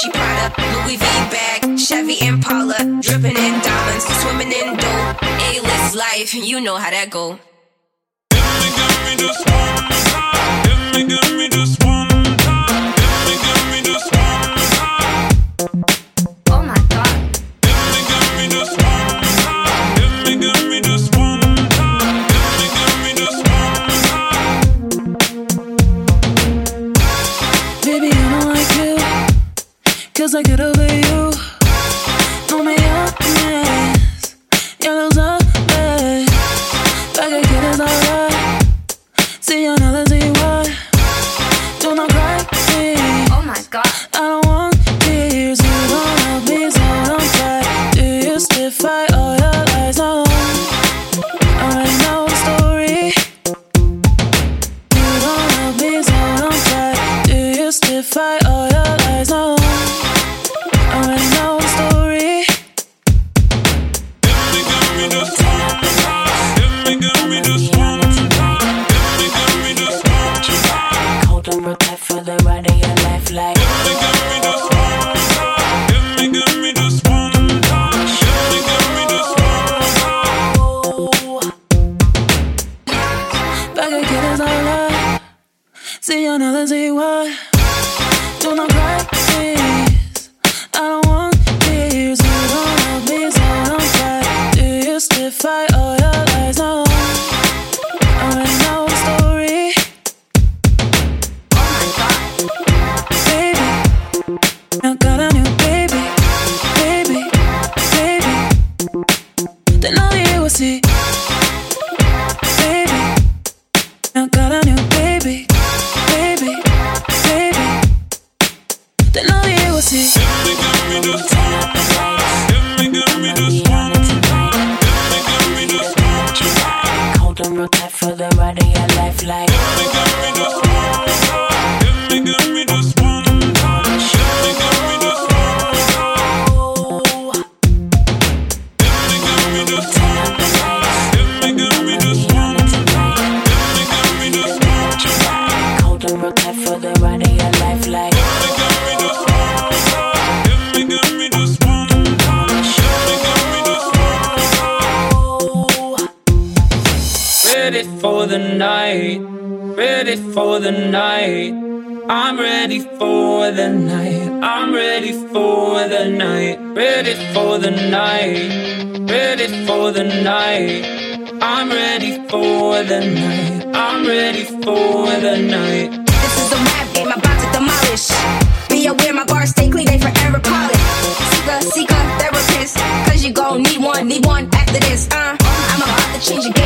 Gucci Prada, Louis V bag, Chevy Impala, dripping in diamonds, swimming in dope, A-list life, you know how that go. Cause I get over you. No me See another see? Do cry, please. I don't want tears. You don't love me, so don't cry. Do you still fight all your lies? No. I already know the story. Oh my god. Baby, I got a new baby. Baby, baby. Te lo digo así. Te lo digo así. Hold on real tight for the ride of your life, like. Ready for the night, ready for the night. I'm ready for the night, I'm ready for the night, ready for the night, ready for the night. I'm ready for the night, I'm ready for the night. This is a rap game, about to demolish. Be aware my bars stay clean, they forever polished. Seek a, seek a therapist, cause you gon' need one, need one after this. Uh, I'm about to change the